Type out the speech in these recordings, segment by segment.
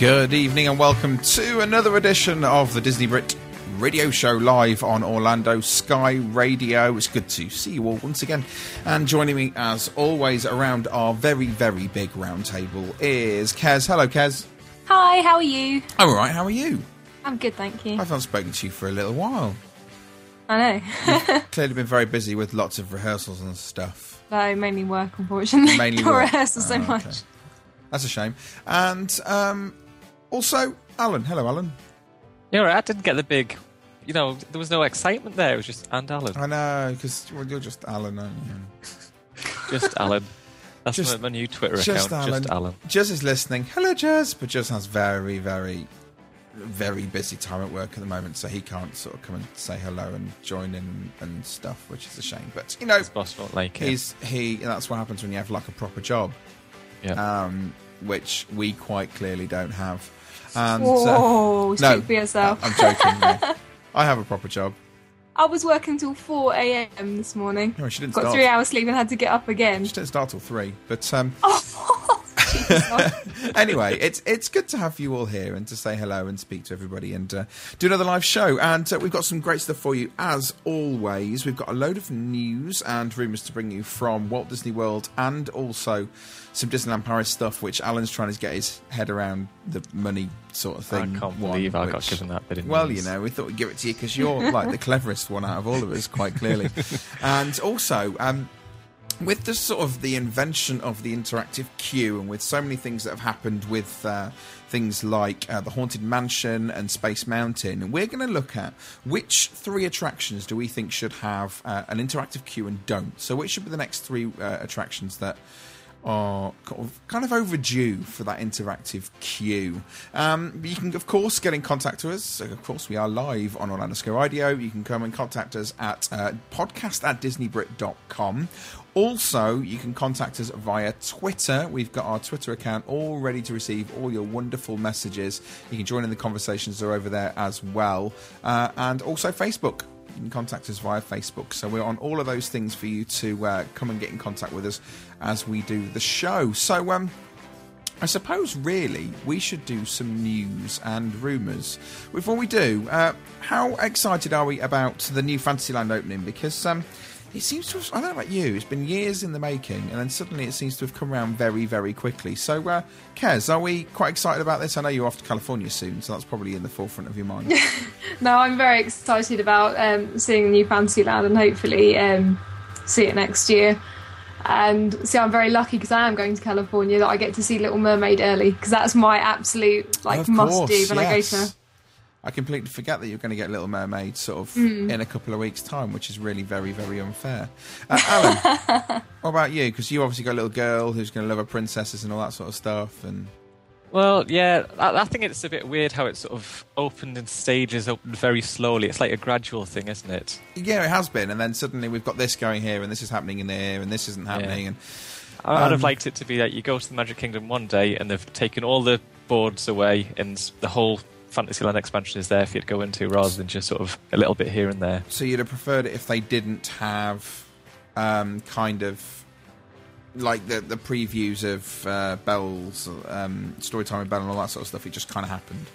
Good evening and welcome to another edition of the Disney Brit radio show live on Orlando Sky Radio. It's good to see you all once again. And joining me, as always, around our very, very big round table is Kez. Hello, Kez. Hi, how are you? I'm all right. How are you? I'm good, thank you. I've not spoken to you for a little while. I know. Clearly been very busy with lots of rehearsals and stuff. no, mainly work, unfortunately. Mainly Not work. rehearsal so Oh, much. okay. That's a shame. And um, also, Alan. Hello, Alan. Yeah, right, I didn't get the big. You know, there was no excitement there. It was just and Alan, I know, because well, you're just Alan, aren't you? just Alan. That's Just- my, my new Twitter just account. Alan. Just Alan. Jez is listening. Hello, Jez. But Jez has very, very, very busy time at work at the moment, so he can't sort of come and say hello and join in and stuff, which is a shame. But you know, His boss won't like it. he's he. That's what happens when you have like a proper job, yeah. um, which we quite clearly don't have. And Whoa, uh, speak no, for yourself. I'm joking. no. I have a proper job. I was working till 4 a.m. this morning. No, she didn't Got start. three hours sleep and had to get up again. She didn't start till three, but um, Oh, anyway, it's it's good to have you all here and to say hello and speak to everybody and uh, do another live show. And uh, we've got some great stuff for you as always. We've got a load of news and rumours to bring you from Walt Disney World and also some Disneyland Paris stuff, which Alan's trying to get his head around the money sort of thing. I can't one, believe I got given that bit of Well, news. you know, we thought we'd give it to you because you're like the cleverest one out of all of us, quite clearly. and also, um, with the sort of the invention of the interactive queue and with so many things that have happened with uh, things like uh, the haunted mansion and space mountain we're going to look at which three attractions do we think should have uh, an interactive queue and don't so which should be the next three uh, attractions that are kind of- overdue for that interactive queue. Um, you can, of course, get in contact with us. Of course, we are live on Orlando Sky Radio. You can come and contact us at uh, podcast at disneybrit.com. Also, you can contact us via Twitter. We've got our Twitter account all ready to receive all your wonderful messages. You can join in the conversations are over there as well. Uh, and also Facebook you can contact us via Facebook. So we're on all of those things for you to uh, come and get in contact with us as we do the show. So, um, I suppose really we should do some news and rumours. Before we do, uh, how excited are we about the new Fantasyland opening? Because um, it seems to have, I don't know about you, it's been years in the making, and then suddenly it seems to have come around very, very quickly. So, uh, Kez, are we quite excited about this? I know you're off to California soon, so that's probably in the forefront of your mind. no, I'm very excited about um, seeing the new Fantasyland and hopefully um, see it next year. And see, I'm very lucky because I am going to California that I get to see Little Mermaid early because that's my absolute like must do when I go to. I completely forget that you're going to get Little Mermaid sort of Hmm. in a couple of weeks' time, which is really very, very unfair. Uh, Alan, what about you? Because you obviously got a little girl who's going to love her princesses and all that sort of stuff. And Well, yeah, I, I think it's a bit weird how it sort of opened in stages, opened very slowly. It's like a gradual thing, isn't it? yeah, it has been. And then suddenly we've got this going here, and this is happening in there, and this isn't happening. And I- I'd Um, have liked it to be that you go to the Magic Kingdom one day and they've taken all the boards away and the whole Fantasyland expansion is there for you to go into rather than just sort of a little bit here and there. so you'd have preferred it if they didn't have um, kind of like the the previews of uh, Belle's um, Storytime with Belle and all that sort of stuff. It just kind of happened.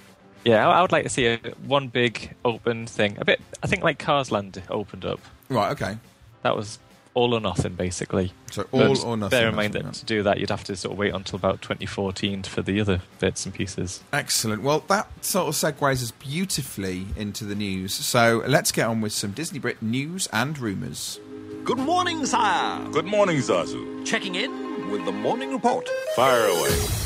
Yeah, I, I would like to see a one big open thing. A bit, I think like Cars Land opened up. Right. Okay. That was all or nothing basically. So all just or nothing. Bear in mind that to do that, you'd have to sort of wait until about 2014 for the other bits and pieces. Excellent. Well, that sort of segues us beautifully into the news. So let's get on with some Disney Brit news and rumours. Good morning, sire. Good morning, Zazu. Checking in with the morning report. Fire away.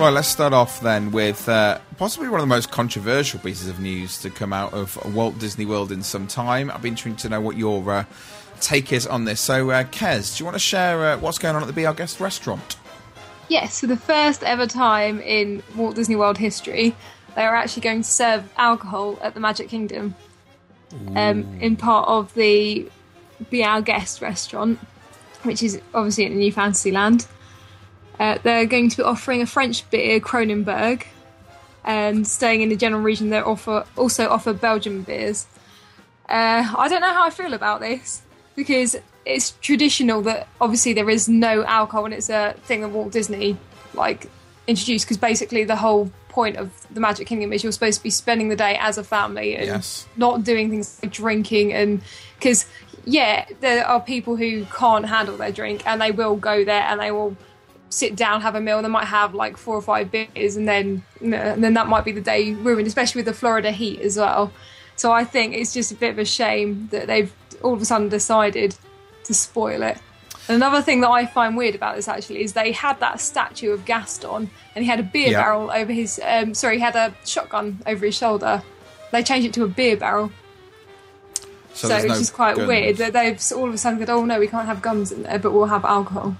Well, let's start off then with uh, possibly one of the most controversial pieces of news to come out of Walt Disney World in some time. I'd be intrigued to know what your uh, take is on this. So, uh, Kez, do you want to share uh, what's going on at the Be Our Guest restaurant? Yes, for the first ever time in Walt Disney World history, they are actually going to serve alcohol at the Magic Kingdom um, in part of the Be Our Guest restaurant, which is obviously in the New Fantasyland. Uh, they're going to be offering a French beer, Kronenbourg, and staying in the general region, they offer also offer Belgian beers. Uh, I don't know how I feel about this because it's traditional that obviously there is no alcohol and it's a thing that Walt Disney like introduced because basically the whole point of the Magic Kingdom is you're supposed to be spending the day as a family and Yes. not doing things like drinking and because yeah there are people who can't handle their drink and they will go there and they will sit down have a meal and they might have like four or five beers and then and then that might be the day ruined especially with the Florida heat as well so I think it's just a bit of a shame that they've all of a sudden decided to spoil it and another thing that I find weird about this actually is they had that statue of Gaston and he had a beer Yeah. barrel over his um, sorry he had a shotgun over his shoulder they changed it to a beer barrel so, there's it's no just quite guns. weird that they've all of a sudden said, "Oh no, we can't have guns in there, but we'll have alcohol."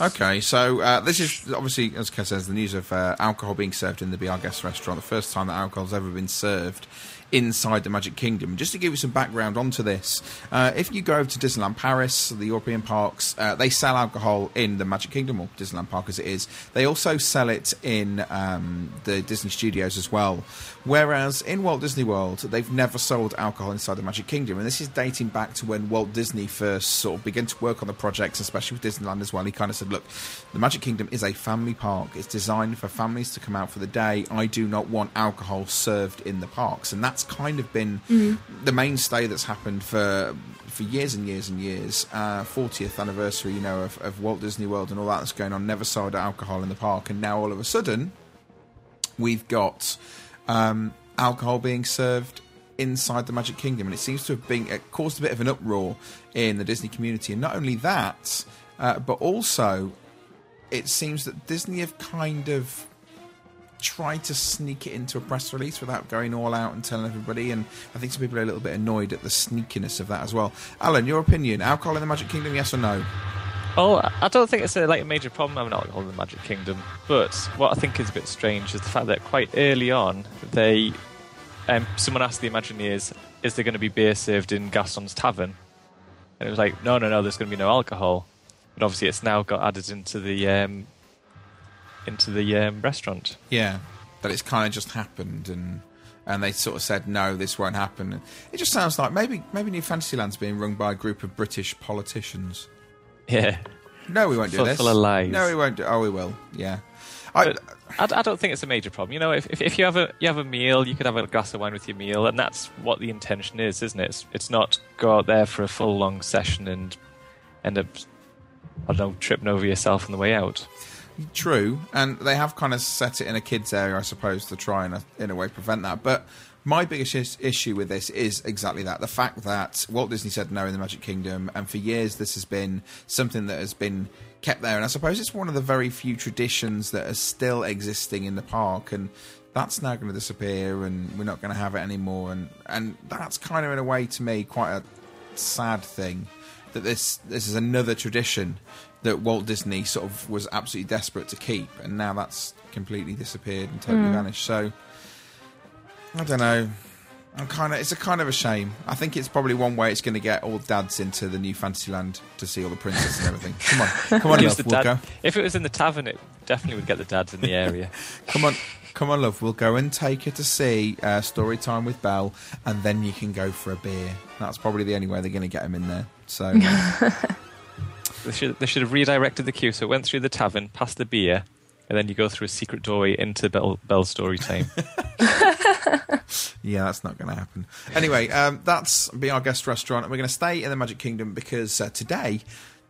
Okay, so uh, this is obviously, as Kez says, the news of uh, alcohol being served in the Our Guest restaurant. The first time that alcohol's ever been served inside the Magic Kingdom. Just to give you some background onto this, uh, if you go over to Disneyland Paris, the European parks, uh, they sell alcohol in the Magic Kingdom, or Disneyland Park as it is. They also sell it in um, the Disney Studios as well. Whereas in Walt Disney World, they've never sold alcohol inside the Magic Kingdom, and this is dating back to when Walt Disney first sort of began to work on the projects, especially with Disneyland as well. He kind of said, "Look, the Magic Kingdom is a family park. It's designed for families to come out for the day. I do not want alcohol served in the parks," and that's kind of been the mainstay that's happened for for years and years and years. Uh, 40th anniversary, you know, of, of Walt Disney World and all that that's going on. Never sold alcohol in the park, and now all of a sudden, we've got um, alcohol being served inside the Magic Kingdom, and it seems to have been it caused a bit of an uproar in the Disney community. And not only that, uh, but also it seems that Disney have kind of tried to sneak it into a press release without going all out and telling everybody. And I think some people are a little bit annoyed at the sneakiness of that as well. Alan, your opinion: alcohol in the Magic Kingdom, yes or no? Oh, I don't think it's a, like a major problem having alcohol in the Magic Kingdom. But what I think is a bit strange is the fact that quite early on, they um, someone asked the Imagineers, "Is there going to be beer served in Gaston's tavern?" And it was like, "No, no, no. There's going to be no alcohol." But obviously, it's now got added into the um, into the um, restaurant. Yeah, that it's kind of just happened and. And they sort of said no, this won't happen. It just sounds like maybe maybe New Fantasyland's being run by a group of British politicians. Yeah. No, we won't do Full- this. full of lies. No, we won't do. Oh, we will. Yeah. I, I, I don't think it's a major problem. You know, if, if, if you have a you have a meal, you could have a glass of wine with your meal, and that's what the intention is, isn't it? It's, it's not go out there for a full long session and end up, I don't know, tripping over yourself on the way out. True, and they have kind of set it in a kids' area, I suppose, to try and, uh, in a way, prevent that. But my biggest is- issue with this is exactly that: the fact that Walt Disney said no in the Magic Kingdom, and for years this has been something that has been kept there. And I suppose it's one of the very few traditions that are still existing in the park, and that's now going to disappear, and we're not going to have it anymore. And and that's kind of, in a way, to me, quite a sad thing that this this is another tradition that Walt Disney sort of was absolutely desperate to keep, and now that's completely disappeared and totally vanished. So I don't know. I'm kind of. It's a kind of a shame. I think it's probably one way it's going to get all dads into the new Fantasyland to see all the princess and everything. Come on, come on, love, we'll dad- go. If it was in the tavern, it definitely would get the dads in the area. Come on, come on, love. We'll go and take her to see uh, Story Time with Belle, and then you can go for a beer. That's probably the only way they're going to get him in there. So they, should, they should have redirected the queue so it went through the tavern, past the beer, and then you go through a secret doorway into Belle, Belle's story time. Yeah, that's not going to happen. Anyway, um, that's been our guest restaurant, and we're going to stay in the Magic Kingdom because uh, today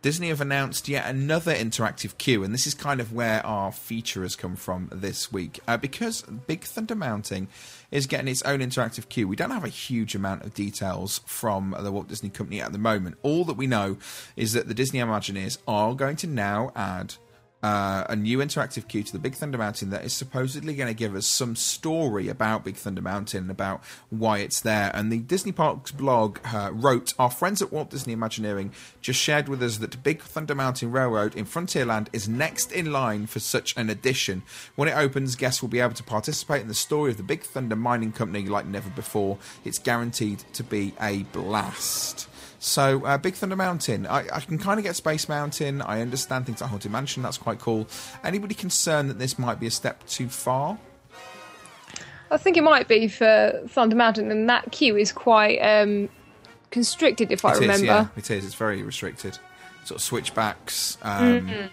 Disney have announced yet another interactive queue, and this is kind of where our feature has come from this week. Uh, because Big Thunder Mountain is getting its own interactive queue, we don't have a huge amount of details from the Walt Disney Company at the moment. All that we know is that the Disney Imagineers are going to now add uh, a new interactive queue to the Big Thunder Mountain that is supposedly going to give us some story about Big Thunder Mountain and about why it's there. And the Disney Parks blog uh, wrote, Our friends at Walt Disney Imagineering just shared with us that Big Thunder Mountain Railroad in Frontierland is next in line for such an addition. When it opens, guests will be able to participate in the story of the Big Thunder Mining Company like never before. It's guaranteed to be a blast. So, uh, Big Thunder Mountain. I, I can kind of get Space Mountain. I understand things like Haunted Mansion. That's quite cool. Anybody concerned that this might be a step too far? I think it might be for Thunder Mountain, and that queue is quite um, constricted, if I It is, remember. yeah, it is. It's very restricted. Sort of switchbacks. Um,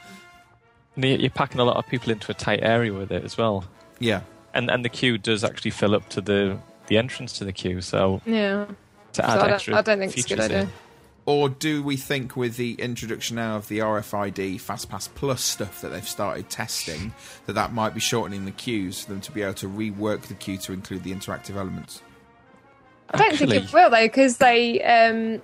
And you- You're packing a lot of people into a tight area with it as well, Yeah. and and the queue does actually fill up to the the entrance to the queue. So Yeah. to So add I, don't, extra, I don't think it's a good idea. in. Idea. Or do we think with the introduction now of the RFID FastPass Plus stuff that they've started testing, that that might be shortening the queues for them to be able to rework the queue to include the interactive elements? I don't think it will though, because they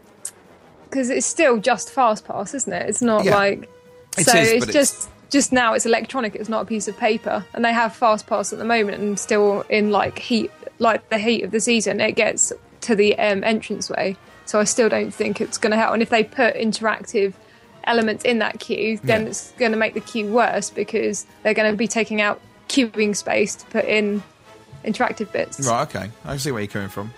because it's still just fast pass, isn't it? It's not Yeah. like It so. is, it's just it's- just now it's electronic. It's not a piece of paper, and they have fast pass at the moment, and still in like heat, like the heat of the season, it gets to the um, entranceway. So I still don't think it's going to help. And if they put interactive elements in that queue, then Yeah. it's going to make the queue worse because they're going to be taking out queuing space to put in interactive bits. Right, okay. I see where you're coming from.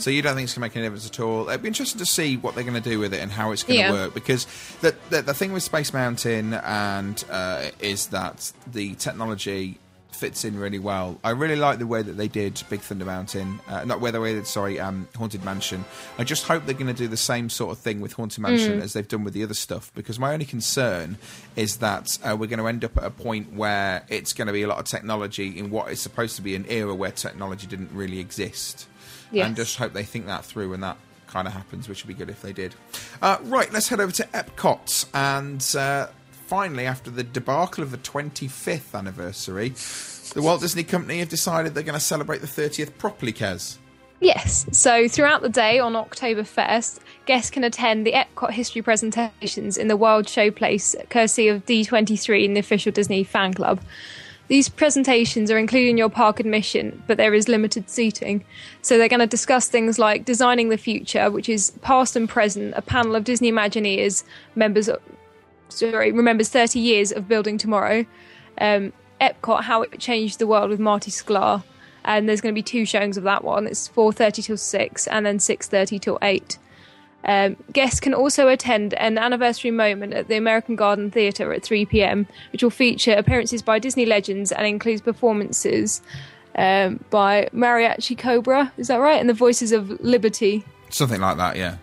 So you don't think it's going to make any difference at all? It'd be interesting to see what they're going to do with it and how it's going to work because the, the the thing with Space Mountain and uh, is that the technology fits in really well. I really like the way that they did Big Thunder Mountain, uh, not where they did sorry um, Haunted Mansion. I just hope they're going to do the same sort of thing with Haunted Mansion as they've done with the other stuff because my only concern is that uh, we're going to end up at a point where it's going to be a lot of technology in what is supposed to be an era where technology didn't really exist Yes. and just hope they think that through and that kind of happens, which would be good if they did. Uh, right, let's head over to Epcot. And uh, finally, after the debacle of the 25th anniversary, the Walt Disney Company have decided they're going to celebrate the 30th properly, Kez. Yes. So throughout the day on October 1st, guests can attend the Epcot history presentations in the World Showplace, courtesy of D23 and the official Disney fan club. These presentations are included in your park admission, but there is limited seating. So they're going to discuss things like designing the future, which is past and present. A panel of Disney Imagineers members, sorry, remembers 30 years of building tomorrow. Um, Epcot, how it changed the world with Marty Sklar, and there's going to be two showings of that one. It's 4:30 till six, and then 6:30 till eight. Um, guests can also attend an anniversary moment at the American Garden Theatre at 3 pm, which will feature appearances by Disney legends and includes performances um, by Mariachi Cobre. Is that right? And the voices of Liberty. Something like that, yeah.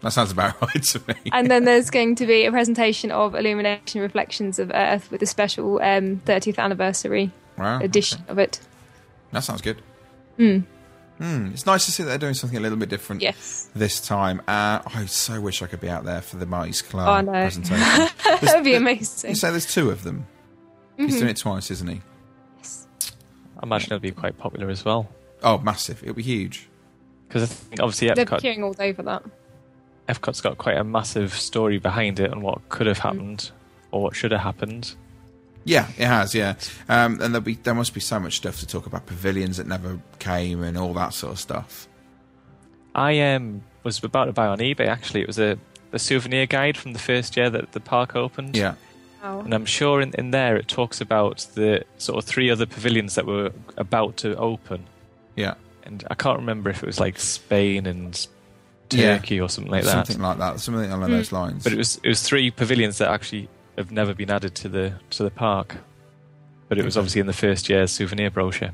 That sounds about right to me. And then there's going to be a presentation of Illumination Reflections of Earth with a special um, 30th anniversary Wow, edition of it. That sounds good. Hmm. It's nice to see that they're doing something a little bit different Yes. this time. Uh, I so wish I could be out there for the Marty Sklar Oh, I know. presentation. that would be amazing. you say there's two of them. He's doing it twice, isn't he? Yes. I imagine it'll be quite popular as well. Oh, massive! It'll be huge. Because I think obviously They're Epcot, queuing all day for that. Epcot's got quite a massive story behind it on what could have happened or what should have happened. Yeah, it has. Yeah, um, and there'll be there must be so much stuff to talk about pavilions that never came and all that sort of stuff. I um, was about to buy on eBay actually. It was a, a souvenir guide from the first year that the park opened. Yeah, Wow. And I'm sure in, in there it talks about the sort of three other pavilions that were about to open. yeah, And I can't remember if it was like Spain and Yeah. Or something like that. something like that, something along those lines. But it was it was three pavilions that actually have never been added to the to the park. But it was obviously in the first year's souvenir brochure.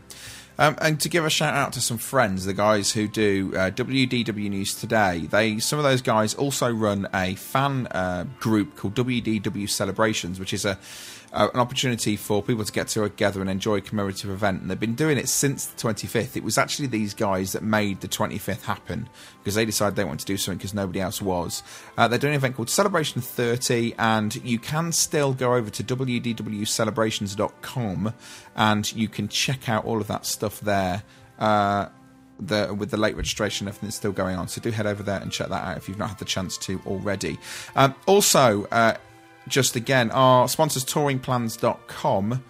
Um, and to give a shout out to some friends, the guys who do uh, WDW News Today, they some of those guys also run a fan uh, group called WDW Celebrations, which is a uh, an opportunity for people to get together and enjoy a commemorative event. And they've been doing it since the 25th. It was actually these guys that made the 25th happen because they decided they wanted to do something because nobody else was. Uh, they're doing an event called Celebration 30, and you can still go over to wdwcelebrations.com and you can check out all of that stuff there. Uh, the, with the late registration, everything's still going on. So do head over there and check that out if you've not had the chance to already. Um, also, uh, just again, our sponsors, touringplans.com.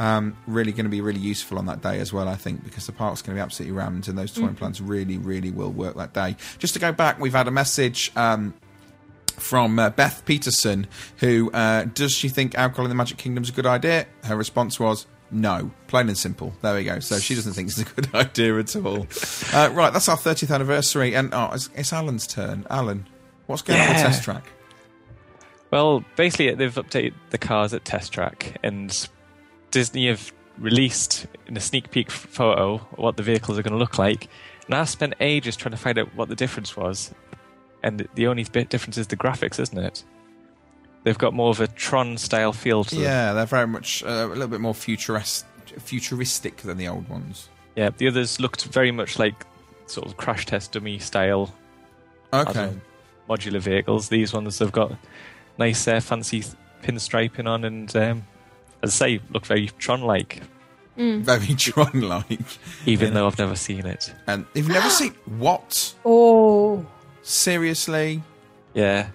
Um, really going to be really useful on that day as well, I think, because the park's going to be absolutely rammed, and those touring plans really, really will work that day. Just to go back, we've had a message um, from uh, Beth Peterson, who uh, does she think alcohol in the Magic Kingdom is a good idea? Her response was no, plain and simple. There we go. So she doesn't think it's a good idea at all. Uh, right, that's our 30th anniversary, and oh, it's, it's Alan's turn. Alan, what's going on with Yeah. Test Track? Well, basically, they've updated the cars at Test Track, and Disney have released in a sneak peek photo what the vehicles are going to look like. And I spent ages trying to find out what the difference was, and the- only bit difference is the graphics, isn't it? They've got more of a Tron style feel to them. Yeah, they're very much uh, a little bit more futurist, futuristic than the old ones. Yeah, the others looked very much like sort of crash test dummy style Okay. modular vehicles. These ones have got nice, uh, fancy pinstriping on, and um, as I say, look very Tron-like. Very Tron like. Even though I've never seen it. And if you've never seen. What? Oh, Seriously? Yeah,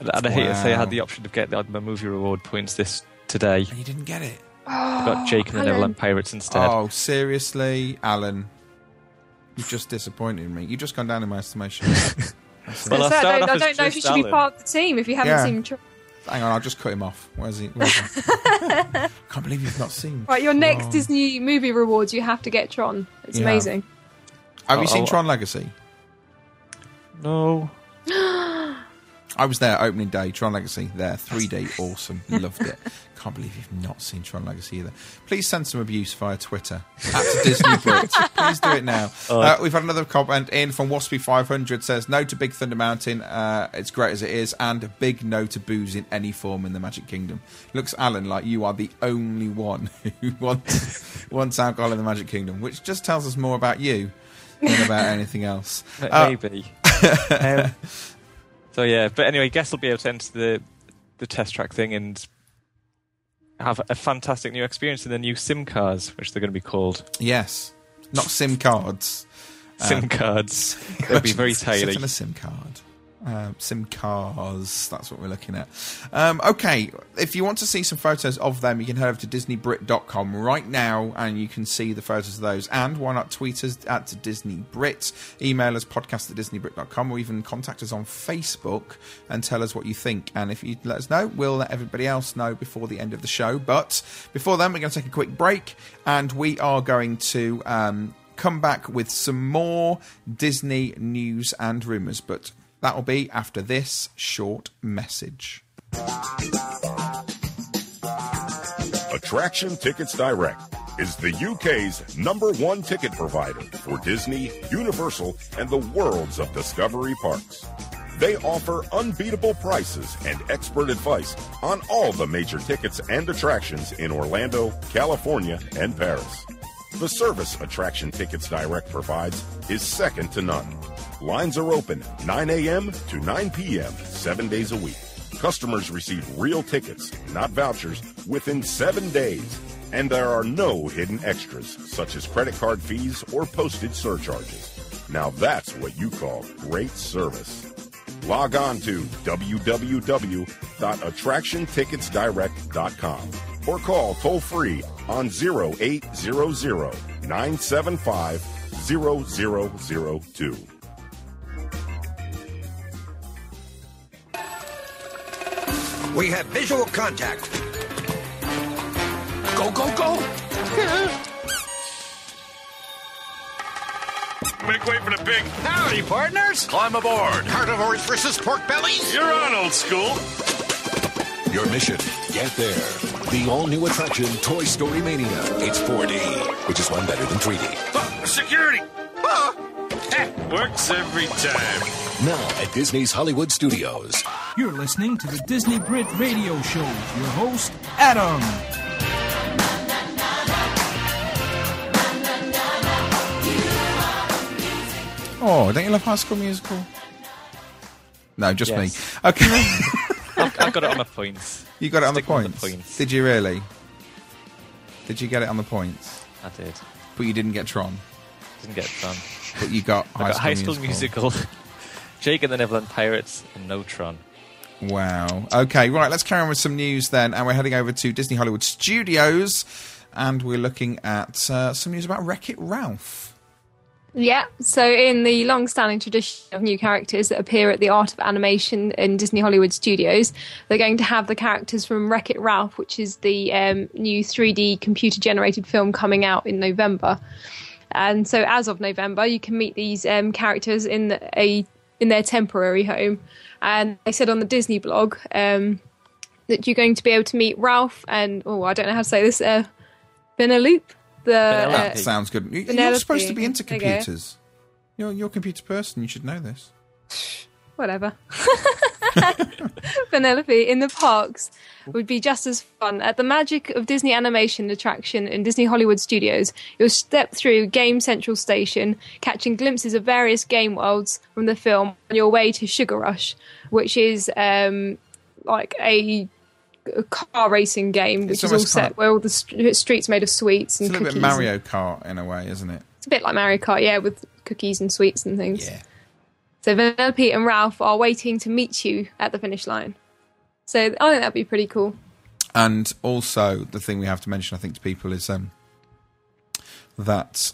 and and I hate to say I had the option of getting my movie reward points this today. And you didn't get it? I got Jake and the Neverland Pirates instead. Oh, seriously? Alan. You've just disappointed me. You've just gone down in my estimation. That's it. Well, I I don't, I don't know if you just should be part of the team if you haven't Yeah. seen. Tr- Hang on, I'll just cut him off. Where's he? Where's he? Can't believe you've not seen. right, your next Tron. Disney movie rewards, you have to get Tron. It's Yeah. amazing. Have you Oh, seen oh. Tron Legacy? No. I was there opening day, Tron Legacy, there, 3D, awesome, loved it. Can't believe you've not seen Tron Legacy either. Please send some abuse via Twitter at Disney Brit. Please do it now. Uh, we've had another comment in from Waspy500 says no to Big Thunder Mountain. Uh, it's great as it is, and a big no to booze in any form in the Magic Kingdom. Looks Alan like you are the only one who wants wants alcohol in the Magic Kingdom, which just tells us more about you than about anything else. Uh, Maybe. um, so yeah, but anyway, guess will be able to enter the the test track thing and have a fantastic new experience in the new sim cars, which they're going to be called Yes, not SIM cards. sim uh, cards. They'll be very Sit tiny. on a SIM card. Um, SIM cars. That's what we're looking at. Um, okay, if you want to see some photos of them, you can head over to DisneyBrit.com right now, and you can see the photos of those. And why not tweet us at DisneyBrit, email us podcast at DisneyBrit.com, or even contact us on Facebook and tell us what you think. And if you let us know, we'll let everybody else know before the end of the show. But before then, we're going to take a quick break, and we are going to. Um, come back with some more Disney news and rumours, but that'll be after this short message. Attraction Tickets Direct is the UK's number one ticket provider for Disney, Universal, and the worlds of Discovery parks. They offer unbeatable prices and expert advice on all the major tickets and attractions in Orlando, California, and Paris. The service Attraction Tickets Direct provides is second to none. Lines are open 9 a.m. to 9 p.m. seven days a week. Customers receive real tickets, not vouchers, within seven days. And there are no hidden extras, such as credit card fees or postage surcharges. Now that's what you call great service. Log on to www.attractionticketsdirect.com or call toll free on 0800 975 0002. We have visual contact. Go, go, go! Make way for the pig. Howdy, partners! Climb aboard. Carnivores versus pork bellies? You're on, old school. Your mission, get there. The all-new attraction, Toy Story Mania. It's 4D, which is one better than 3D. Uh, security. Ah, Works every time. Now at Disney's Hollywood Studios. You're listening to the Disney Brit Radio Show. Your host, Adam. Oh, don't you love High School Musical? No, just Yes. me. Okay, I've, I've got it on my points. You got it on the points. the points. Did you really? Did you get it on the points? I did. But you didn't get Tron. Didn't get Tron. But you got I High got School, High School Musical. Musical, Jake and the Neverland Pirates, and No Tron. Wow. Okay, right, let's carry on with some news then. And we're heading over to Disney Hollywood Studios and we're looking at uh, some news about Wreck It Ralph. Yeah, so in the long standing tradition of new characters that appear at the Art of Animation in Disney Hollywood Studios, they're going to have the characters from Wreck It Ralph, which is the um, new 3D computer generated film coming out in November. And so, as of November, you can meet these um, characters in a in their temporary home. And they said on the Disney blog um, that you're going to be able to meet Ralph and oh, I don't know how to say this, uh, Beneloop, the Penelope. uh, That sounds good. You- You're supposed to be into There you computers. You're, you're a computer person. You should know this. whatever. Penelope in the parks would be just as fun. At the Magic of Disney Animation attraction in Disney Hollywood Studios, you'll step through Game Central Station, catching glimpses of various game worlds from the film on your way to Sugar Rush, which is um, like a, a car racing game, which is all set where all the streets made of sweets It's and a little cookies. bit Mario Kart in a way, isn't it? it's a bit like Mario Kart, yeah, with cookies and sweets and things. Yeah. So Penelope and Ralph are waiting to meet you at the finish line. So I think that'd be pretty cool. And also, the thing we have to mention, I think, to people is um, that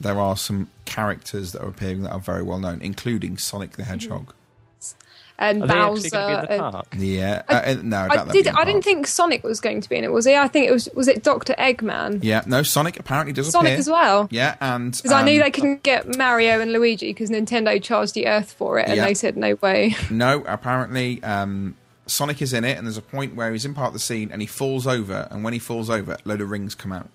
there are some characters that are appearing that are very well known, including Sonic the Hedgehog. And Are Bowser. going be in the and- Yeah, uh, uh, no, I, I doubt they'll did. be in I didn't think Sonic was going to be in it. Was he? I think it was. Was it Doctor Eggman? Yeah, no, Sonic apparently does Sonic appear as well. Yeah, and Because I knew um, they couldn't get Mario and Luigi because Nintendo charged the Earth for it, and Yeah. they said no way. No, apparently um, Sonic is in it, and there's a point where he's in part of the scene and he falls over, and when he falls over, a load of rings come out.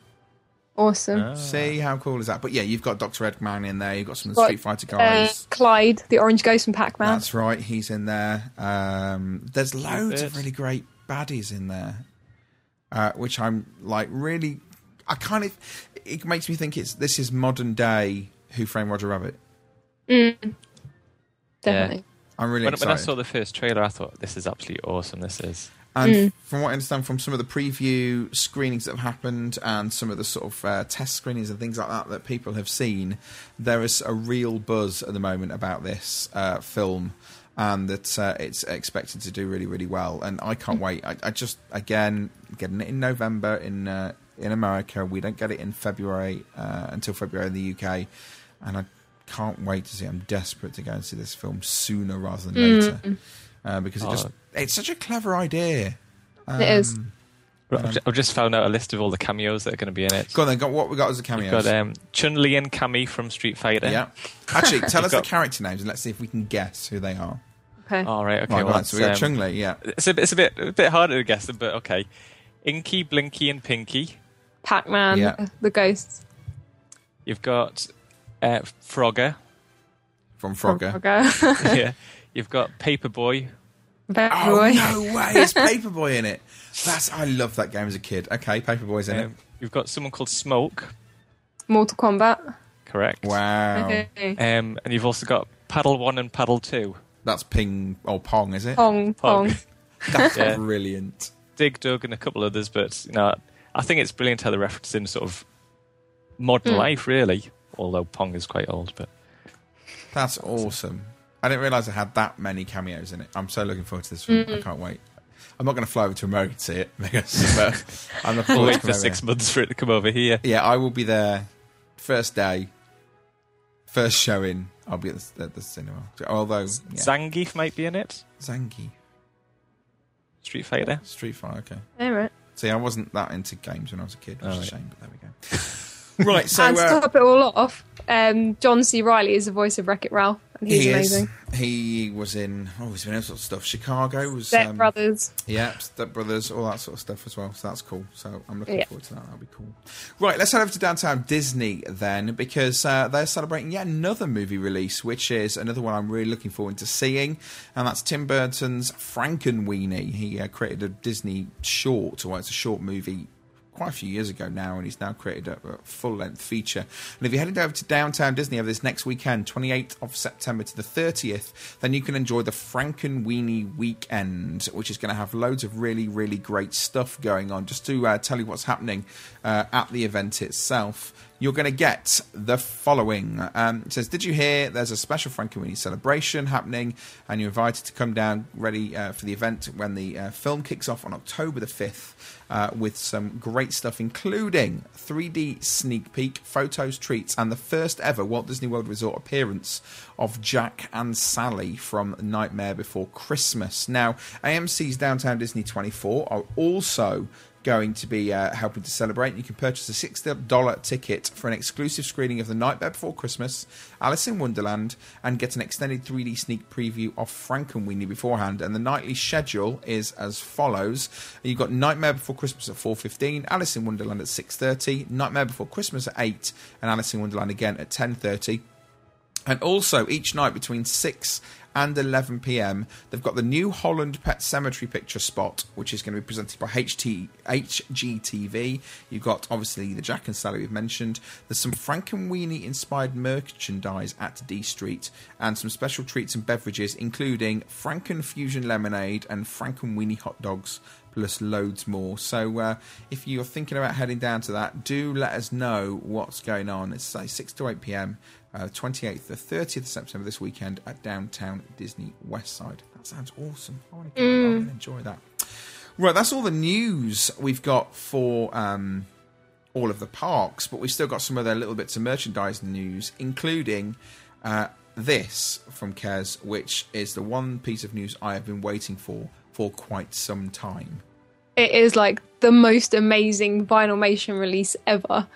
Awesome. Ah. See how cool is that? But yeah, you've got Doctor Eggman in there. You've got some of the Got, Street Fighter Uh, guys. Clyde, the Orange Ghost from Pac-Man. That's right, he's in there. Um, there's loads of really great baddies in there, uh, which I'm like really. I kind of. It makes me think it's this is modern day Who Framed Roger Rabbit. Definitely. I'm really When, when I saw the first trailer, I thought this is absolutely awesome. This is. And from what I understand from some of the preview screenings that have happened and some of the sort of uh, test screenings and things like that that people have seen, there is a real buzz at the moment about this uh, film and that uh, it's expected to do really, really well. And I can't wait. I, I just, again, getting it in November in uh, in America. We don't get it in February uh, until February in the UK. And I can't wait to see. I'm desperate to go and see this film sooner rather than later. Uh, because it just Oh. it's such a clever idea. it is. Um, I've, just found out a list of all the cameos that are going to be in it. Go on then. Go, what we got as a cameo? You've got um, Chun Li and Cammy from Street Fighter. yeah. Actually, tell us the character names and let's see if we can guess who they are. Okay. All right. Okay. right, well, right. So we got that's, um, Chun Li. Yeah. It's a, it's a bit a bit harder to guess them, but okay. Inky, Blinky, and Pinky. Pac-Man, Yeah. uh, the ghosts. You've got uh, Frogger. From Frogger. Frogger. yeah. You've got Paperboy. Bad Oh boy. no way! It's Paperboy in it. That's I love that game as a kid. Okay, Paperboy's in Um, you've got someone called Smoke. Mortal Kombat. Correct. Wow. Okay. Um, and you've also got Paddle One and Paddle Two. That's Ping or Pong, is it? Pong, Pong. Pong. That's Yeah. brilliant. Dig Dug and a couple others, but you know, I think it's brilliant how they're referencing sort of modern life, really. Although Pong is quite old, but That's awesome. I didn't realise it had that many cameos in it. I'm so looking forward to this film. Mm. I can't wait. I'm not going to fly over to America to see it because but I'm looking we'll forward wait for six here. months for it to come over here. Yeah, I will be there. First day, first showing. I'll be at the, at the cinema. Although yeah. Zangief might be in it. Zangi, Street Fighter. Street Fighter. Okay. All right. See, I wasn't that into games when I was a kid, which is a Alright. shame. But there we go. right. So and to uh, top it all off, um, John C. Reilly is the voice of Wreck It Ralph, He's he amazing. is. He was in. Oh, he's been in all sorts of stuff. Chicago was. Step um, Brothers. Yeah, Step Brothers, all that sort of stuff as well. So that's cool. So I'm looking Yeah. forward to that. That'll be cool. Right, let's head over to downtown Disney then, because uh, they're celebrating yet another movie release, which is another one I'm really looking forward to seeing, and that's Tim Burton's Frankenweenie. He uh, created a Disney short, or it's a short movie quite a few years ago now, and he's now created a, a full length feature. And if you're heading over to downtown Disney over this next weekend, 28th of September to the 30th, then you can enjoy the Frankenweenie weekend, which is going to have loads of really, really great stuff going on. Just to uh, tell you what's happening uh, at the event itself, you're going to get the following. Um, it says, Did you hear there's a special Frankenweenie celebration happening? And you're invited to come down ready uh, for the event when the uh, film kicks off on October the 5th uh, with some great stuff, including 3D sneak peek, photos, treats, and the first ever Walt Disney World Resort appearance of Jack and Sally from Nightmare Before Christmas. Now, AMC's Downtown Disney 24 are also going to be uh, helping to celebrate. You can purchase a $60 ticket for an exclusive screening of The Nightmare Before Christmas, Alice in Wonderland, and get an extended 3D sneak preview of Frankenweenie beforehand. And the nightly schedule is as follows. You've got Nightmare Before Christmas at 4.15, Alice in Wonderland at 6.30, Nightmare Before Christmas at 8, and Alice in Wonderland again at 10.30. And also, each night between 6 and 11 pm, they've got the New Holland Pet Cemetery picture spot, which is going to be presented by HT, HGTV. You've got, obviously, the Jack and Sally we've mentioned. There's some Frankenweenie inspired merchandise at D Street, and some special treats and beverages, including Franken Fusion Lemonade and Frankenweenie hot dogs plus loads more. So uh, if you're thinking about heading down to that, do let us know what's going on. It's say 6 to 8 pm, uh, 28th to 30th of September this weekend at downtown Disney West Side. That sounds awesome. I want to go along and enjoy that. Right, that's all the news we've got for um, all of the parks, but we've still got some other little bits of merchandise news, including uh, this from Kez, which is the one piece of news I have been waiting for for quite some time. it is like the most amazing Vinylmation release ever.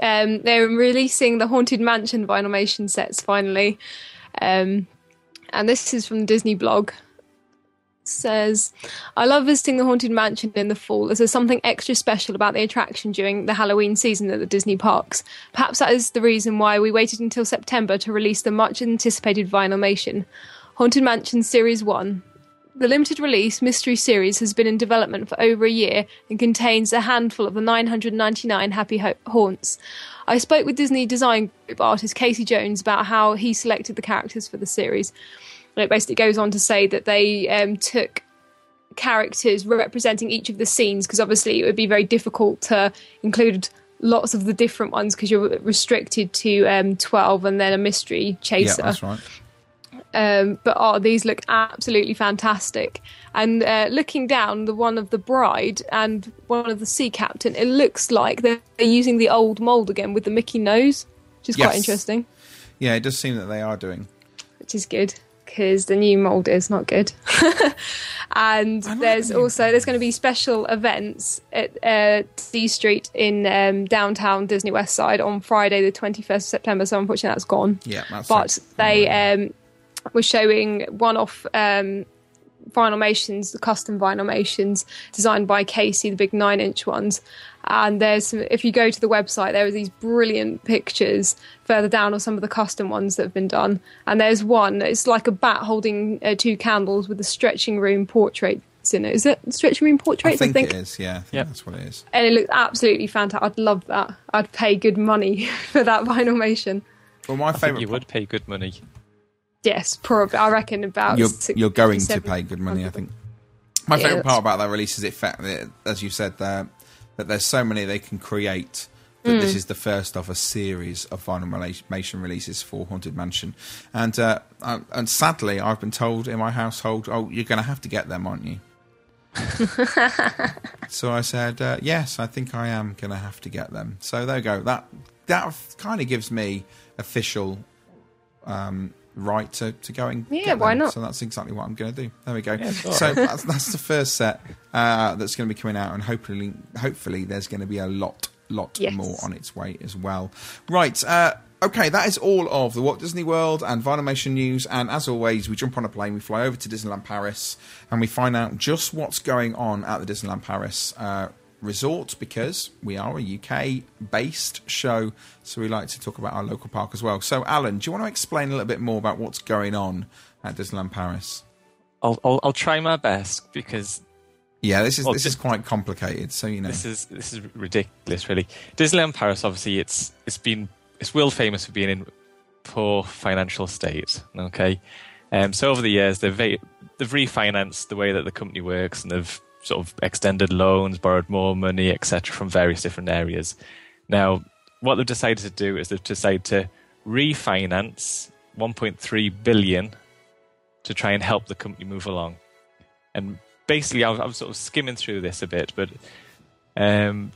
Um, they're releasing the Haunted Mansion Vinylmation sets finally, um, and this is from the Disney blog. Says, "I love visiting the Haunted Mansion in the fall, as there's something extra special about the attraction during the Halloween season at the Disney parks. Perhaps that is the reason why we waited until September to release the much anticipated Vinylmation, Haunted Mansion Series One." The limited release mystery series has been in development for over a year and contains a handful of the 999 happy ha- haunts. I spoke with Disney design group artist Casey Jones about how he selected the characters for the series. And it basically goes on to say that they um, took characters representing each of the scenes because obviously it would be very difficult to include lots of the different ones because you're restricted to um, 12 and then a mystery chaser Yeah, that's right. Um, but oh, these look absolutely fantastic. And uh, looking down, the one of the bride and one of the sea captain, it looks like they're, they're using the old mold again with the Mickey nose, which is Yes. quite interesting, Yeah, it does seem that they are doing. which is good because the new mold is not good. and there's also there's going to be special events at uh, D Street in um, downtown Disney West Side on Friday, the 21st of September. So unfortunately, that's gone. Yeah, that's but it. they um, were showing one-off um, Vinylmations, the custom Vinylmations designed by Casey, the big nine-inch ones. And there's, some, if you go to the website, there are these brilliant pictures further down of some of the custom ones that have been done. And there's one, it's like a bat holding uh, two candles with the stretching room portraits in it. Is it stretching room portraits? I portraits? think, it is, yeah. I think Yep. that's what it is. And it looks absolutely fantastic. I'd love that. I'd pay good money for that Vinylmation. Well, my I think favourite you would pay good money. Yes, probably. I reckon about. you're, six- you're going to pay good money, I think. My Yeah, favourite part about that release is the fact that, as you said there, that there's so many they can create. That Mm. this is the first of a series of Vinylmation releases for Haunted Mansion, and uh, uh, and sadly, I've been told in my household, "Oh, you're going to have to get them, aren't you?" so I said, uh, "Yes, I think I am going to have to get them." So there you go. That that kind of gives me official um, right to, to go and Yeah, get why them. not? So that's exactly what I'm going to do. There we go. Yeah, sure. So that's, that's the first set uh, that's going to be coming out, and hopefully, hopefully, there's going to be a lot, lot Yes. more on its way as well. Right. Uh, Okay, that is all of the Walt Disney World and Vinylmation news. And as always, we jump on a plane, we fly over to Disneyland Paris, and we find out just what's going on at the Disneyland Paris uh, resort because we are a UK based show. So we like to talk about our local park as well. So, Alan, do you want to explain a little bit more about what's going on at Disneyland Paris? I'll, I'll, I'll try my best because Yeah, this is Well, this is quite complicated. So you know, This is this is ridiculous, really. Disneyland Paris, obviously, it's it's been it's world famous for being in poor financial state. Okay, um, so over the years they've they've refinanced the way that the company works, and they've sort of extended loans, borrowed more money, etc., from various different areas. Now, what they've decided to do is they've decided to refinance 1.3 billion to try and help the company move along. And basically, I am sort of skimming through this a bit, but um,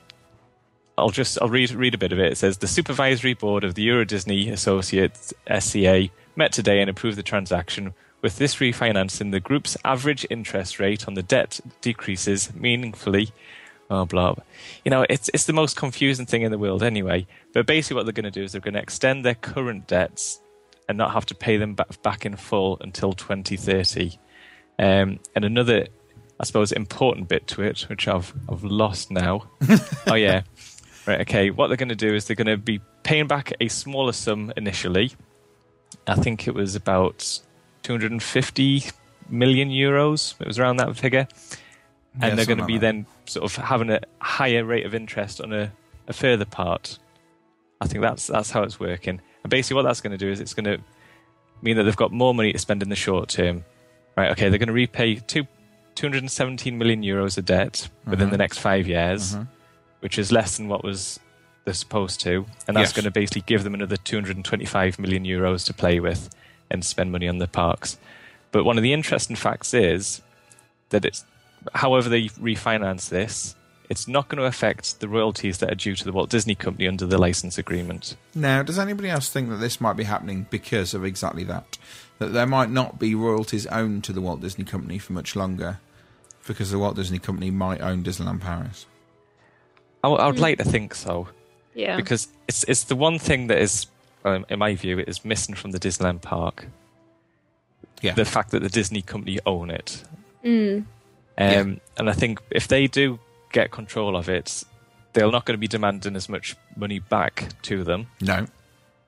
I'll just I'll read read a bit of it. It says the supervisory board of the Euro Disney Associates SCA met today and approved the transaction. With this refinancing, the group's average interest rate on the debt decreases meaningfully. Oh, blah. You know, it's it's the most confusing thing in the world, anyway. But basically, what they're going to do is they're going to extend their current debts and not have to pay them back, back in full until 2030. Um, and another, I suppose, important bit to it, which I've I've lost now. oh yeah, right. Okay, what they're going to do is they're going to be paying back a smaller sum initially. I think it was about 250 million euros. It was around that figure, Yeah, and they're going to be like then sort of having a higher rate of interest on a, a further part. I think that's that's how it's working. And basically, what that's going to do is it's going to mean that they've got more money to spend in the short term. Right? Okay, they're going to repay two, 217 million euros of debt within Mhm. the next five years, Mhm. which is less than what was they're supposed to, and that's Yes. going to basically give them another 225 million euros to play with and spend money on the parks. But one of the interesting facts is that it's, however they refinance this, it's not going to affect the royalties that are due to the Walt Disney Company under the license agreement. Now, does anybody else think that this might be happening because of exactly that? That there might not be royalties owned to the Walt Disney Company for much longer because the Walt Disney Company might own Disneyland Paris? I, w- I would hmm. like to think so Yeah. because it's it's the one thing that is, um, in my view, it is missing from the Disneyland park. Yeah. The fact that the Disney Company own it, Mm. um, Yeah. and I think if they do get control of it, they're not going to be demanding as much money back to them. No.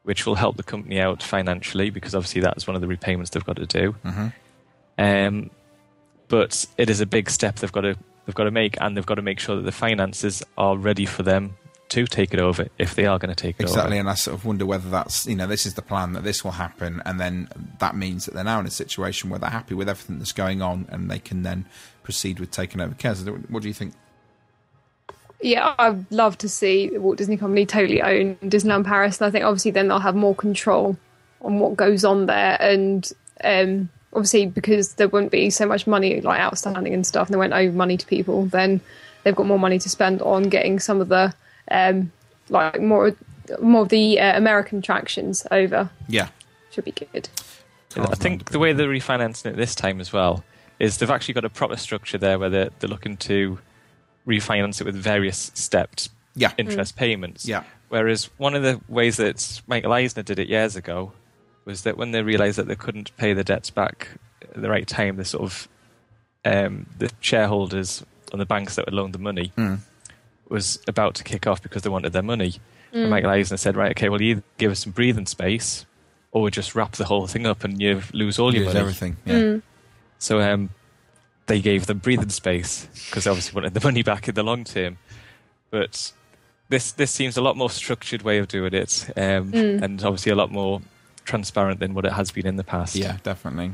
which will help the company out financially because obviously that's one of the repayments they've got to do. Mhm. Um, but it is a big step they've got to they've got to make, and they've got to make sure that the finances are ready for them to take it over if they are going to take it Exactly, over. Exactly, and I sort of wonder whether that's you know this is the plan that this will happen, and then that means that they're now in a situation where they're happy with everything that's going on, and they can then proceed with taking over Kez. What do you think? Yeah, I'd love to see the Walt Disney Company totally own Disneyland Paris, and I think obviously then they'll have more control on what goes on there, and um, obviously because there wouldn't be so much money like outstanding and stuff, and they won't owe money to people, then they've got more money to spend on getting some of the um, like more more of the uh, American attractions over. Yeah, Should be good. I think the way they're refinancing it this time as well is they've actually got a proper structure there where they're, they're looking to refinance it with various stepped Yeah. interest payments. Yeah. Whereas one of the ways that Michael Eisner did it years ago was that when they realised that they couldn't pay the debts back at the right time, the sort of um, the shareholders and the banks that had loaned the money Mm. Was about to kick off because they wanted their money. Mm. And Michael Eisner said, "Right, okay, well, you either give us some breathing space, or we just wrap the whole thing up and you lose all your Lose money." everything, yeah. Mm. So um, they gave them breathing space because they obviously wanted the money back in the long term. But this this seems a lot more structured way of doing it, um, Mm. and obviously a lot more transparent than what it has been in the past. Yeah, definitely.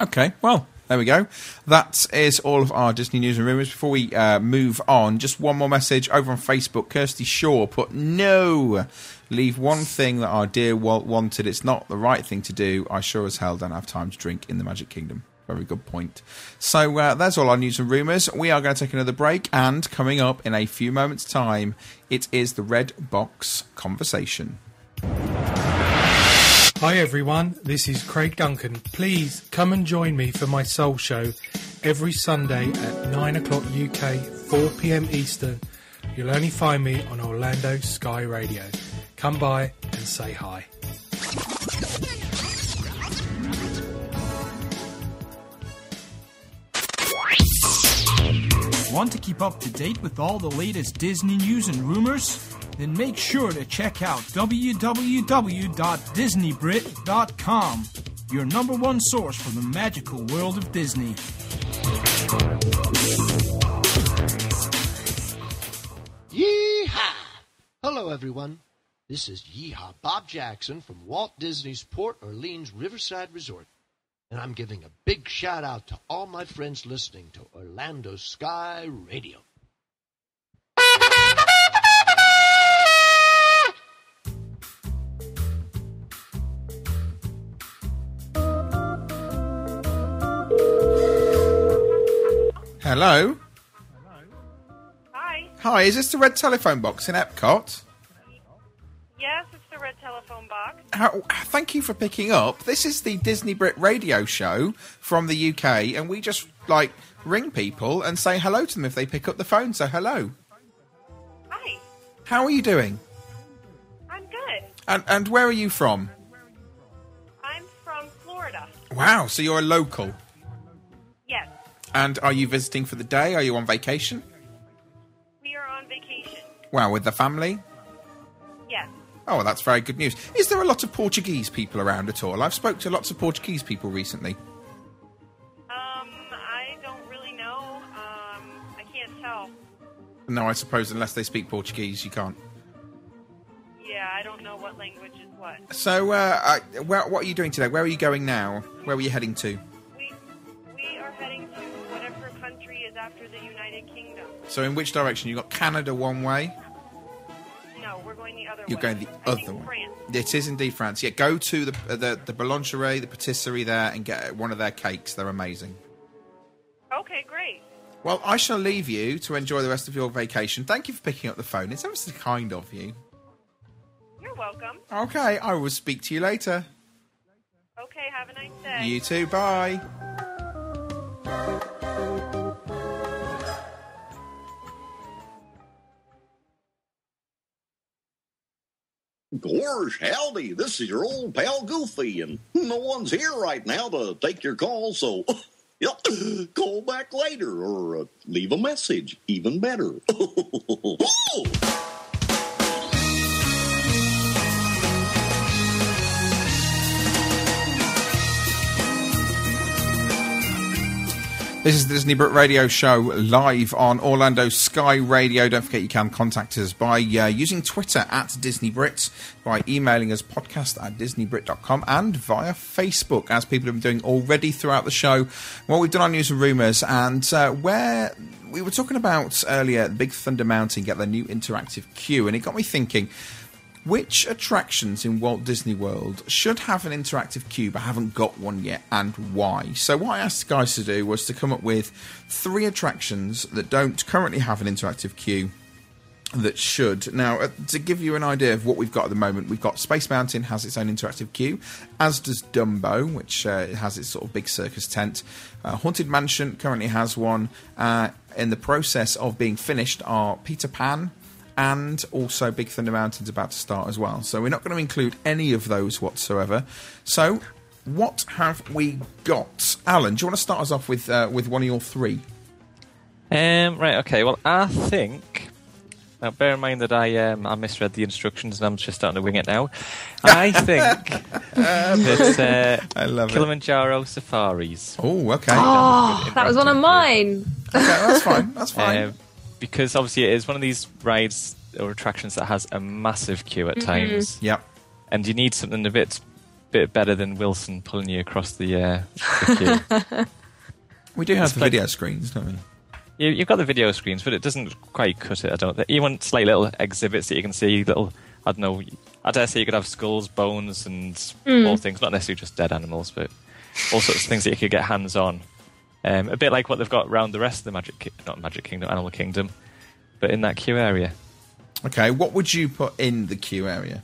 Okay, well, there we go. That is all of our Disney news and rumours. Before we uh, move on, just one more message over on Facebook. Kirsty Shaw put, No! Leave one thing that our dear Walt wanted. It's not the right thing to do. I sure as hell don't have time to drink in the Magic Kingdom. Very good point. So uh, that's all our news and rumours. We are going to take another break, and coming up in a few moments' time, it is the Red Box Conversation. Hi everyone, this is Craig Duncan. Please come and join me for my soul show every Sunday at 9 o'clock UK, 4 pm Eastern. You'll only find me on Orlando Sky Radio. Come by and say hi. Want to keep up to date with all the latest Disney news and rumors? Then make sure to check out www.disneybrit.com, your number one source for the magical world of Disney. Yeehaw! Hello, everyone. This is Yeehaw Bob Jackson from Walt Disney's Port Orleans Riverside Resort. And I'm giving a big shout out to all my friends listening to Orlando Sky Radio. Hello. Hi. Hi, is this the red telephone box in Epcot? Yes, it's the red telephone box. How, thank you for picking up. This is the Disney Brit radio show from the UK, and we just like ring people and say hello to them if they pick up the phone. So hello. Hi. How are you doing? I'm good. And and where are you from? I'm from Florida. Wow, so you're a local. Yes, And are you visiting for the day? Are you on vacation? we are on vacation. Wow, with the family? Oh, that's very good news. Is there a lot of Portuguese people around at all? I've spoke to lots of Portuguese people recently. Um, I don't really know. Um, I can't tell. No, I suppose unless they speak Portuguese, you can't. Yeah, I don't know what language is what. So, uh, I, where, what are you doing today? Where are you going now? Where are you heading to? We we are heading to whatever country is after the United Kingdom. So, in which direction? You got Canada one way. Going the other You're way. going the I other way. France. It is indeed France. Yeah, go to the the the boulangerie, the patisserie there, and get one of their cakes. They're amazing. Okay, great. Well, I shall leave you to enjoy the rest of your vacation. Thank you for picking up the phone. It's ever so kind of you. You're welcome. Okay, I will speak to you later. Okay, have a nice day. You too. Bye. Gorge, howdy, this is your old pal Goofy, and no one's here right now to take your call, so yep, call back later or uh, leave a message, even better. This is the Disney Brit Radio Show live on Orlando Sky Radio. Don't forget you can contact us by uh, using Twitter at Disney Brit, by emailing us podcast at disneybrit.com, and via Facebook, as people have been doing already throughout the show. What we've done on News and Rumours, and uh, where we were talking about earlier, Big Thunder Mountain get their new interactive queue, and it got me thinking. Which attractions in Walt Disney World should have an interactive queue but haven't got one yet, and why? So, what I asked guys to do was to come up with three attractions that don't currently have an interactive queue that should. Now, uh, to give you an idea of what we've got at the moment, we've got Space Mountain has its own interactive queue, as does Dumbo, which uh, has its sort of big circus tent. Uh, Haunted Mansion currently has one. Uh, in the process of being finished are Peter Pan and also Big Thunder Mountain's about to start as well. So we're not going to include any of those whatsoever. So what have we got? Alan, do you want to start us off with uh, with one of your three? Um, right, okay. Well, I think. Now, bear in mind that I um, I misread the instructions and I'm just starting to wing it now. I think that uh, I love it. Kilimanjaro Safaris. Oh, okay. Oh, that was one of mine. Okay, that's fine. That's fine. Um, because obviously it is one of these rides or attractions that has a massive queue at Mhm. times. Yep. And you need something a bit bit better than Wilson pulling you across the, uh, the queue. we do have It's the like- video screens, don't we? You, you've got the video screens, but it doesn't quite cut it. I don't. think. You want like little exhibits that you can see. Little, I don't know. I dare say you could have skulls, bones, and Mm. all things. Not necessarily just dead animals, but all sorts of things that you could get hands on. Um, a bit like what they've got around the rest of the Magic, Ki- not Magic Kingdom, Animal Kingdom, but in that queue area. Okay, what would you put in the queue area?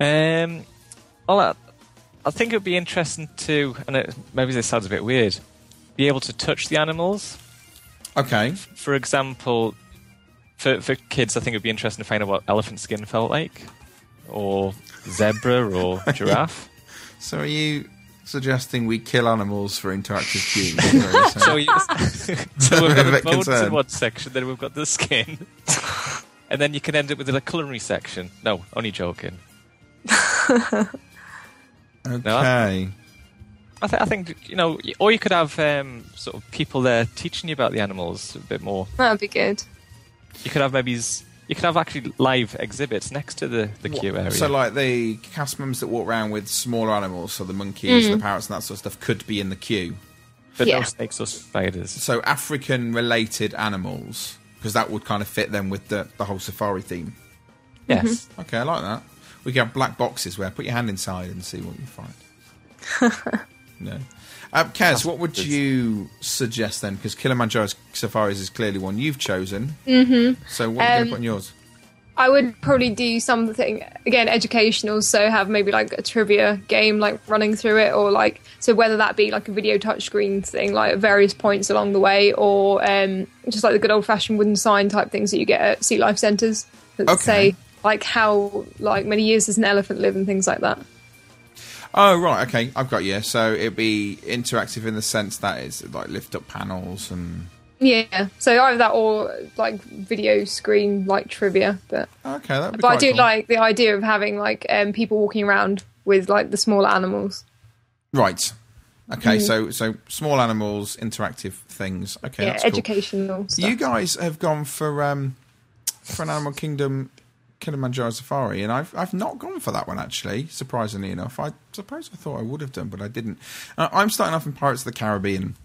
Um, well, I, I think it would be interesting to, and it, maybe this sounds a bit weird, be able to touch the animals. Okay. For example, for for kids, I think it'd be interesting to find out what elephant skin felt like. or zebra or giraffe. So are you suggesting we kill animals for interactive queues? so, you, so we've A got the bit bones concerned. in one section, then we've got the skin, and then you can end up with a culinary section. No, only joking. Okay. I, th- I think you know, or you could have um, sort of people there teaching you about the animals a bit more. That'd be good. You could have maybe s- you can have actually live exhibits next to the the queue area. So, like the cast members that walk around with smaller animals, so the monkeys, Mm. the parrots, and that sort of stuff, could be in the queue. but no Yeah. snakes or spiders. So, African-related animals, because that would kind of fit them with the, the whole safari theme. Yes. Okay, I like that. We can have black boxes where put your hand inside and see what you find. no. Um, Kaz, what would you suggest then? Because Kilimanjaro Safaris is clearly one you've chosen. Mhm. So, what are you going Um, to put in yours? I would probably do something again educational, so have maybe like a trivia game like running through it, or like so whether that be like a video touchscreen thing, like at various points along the way, or um, just like the good old fashioned wooden sign type things that you get at sea life centres that Okay. say like how like many years does an elephant live and things like that. Oh, right, okay, I've got you. So, it'd be interactive in the sense that it's like lift up panels and. Yeah, so either that or like video screen like trivia, but Okay, that'd be but I do cool. like the idea of having like um, people walking around with like the smaller animals. Right. Okay, Mhm. so so small animals, interactive things. Okay, yeah, cool. educational. You guys have gone for um for an Animal Kingdom Kilimanjaro Safari, and I've I've not gone for that one actually. Surprisingly enough, I suppose I thought I would have done, but I didn't. Uh, I'm starting off in Pirates of the Caribbean.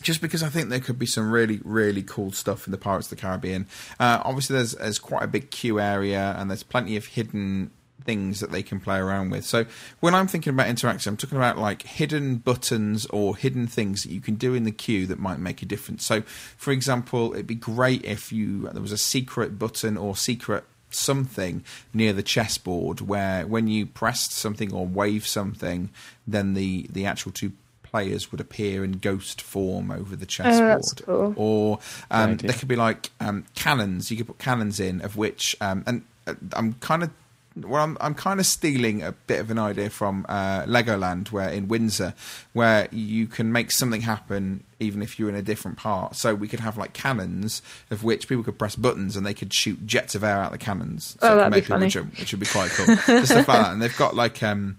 Just because I think there could be some really, really cool stuff in the Pirates of the Caribbean. Uh, obviously, there's there's quite a big queue area, and there's plenty of hidden things that they can play around with. So when I'm thinking about interaction, I'm talking about like hidden buttons or hidden things that you can do in the queue that might make a difference. So, for example, it'd be great if you there was a secret button or secret something near the chessboard where when you pressed something or waved something, then the the actual two players would appear in ghost form over the chessboard. Oh, that's cool. Or um, there could be like um, cannons. You could put cannons in, of which um, and uh, I'm kind of well, I'm, I'm kind of stealing a bit of an idea from uh, Legoland, where in Windsor, where you can make something happen even if you're in a different part. So we could have like cannons, of which people could press buttons and they could shoot jets of air out the cannons. So Oh, it could that'd be make people funny. jump, which would be quite cool. Just stuff like that. And they've got like um,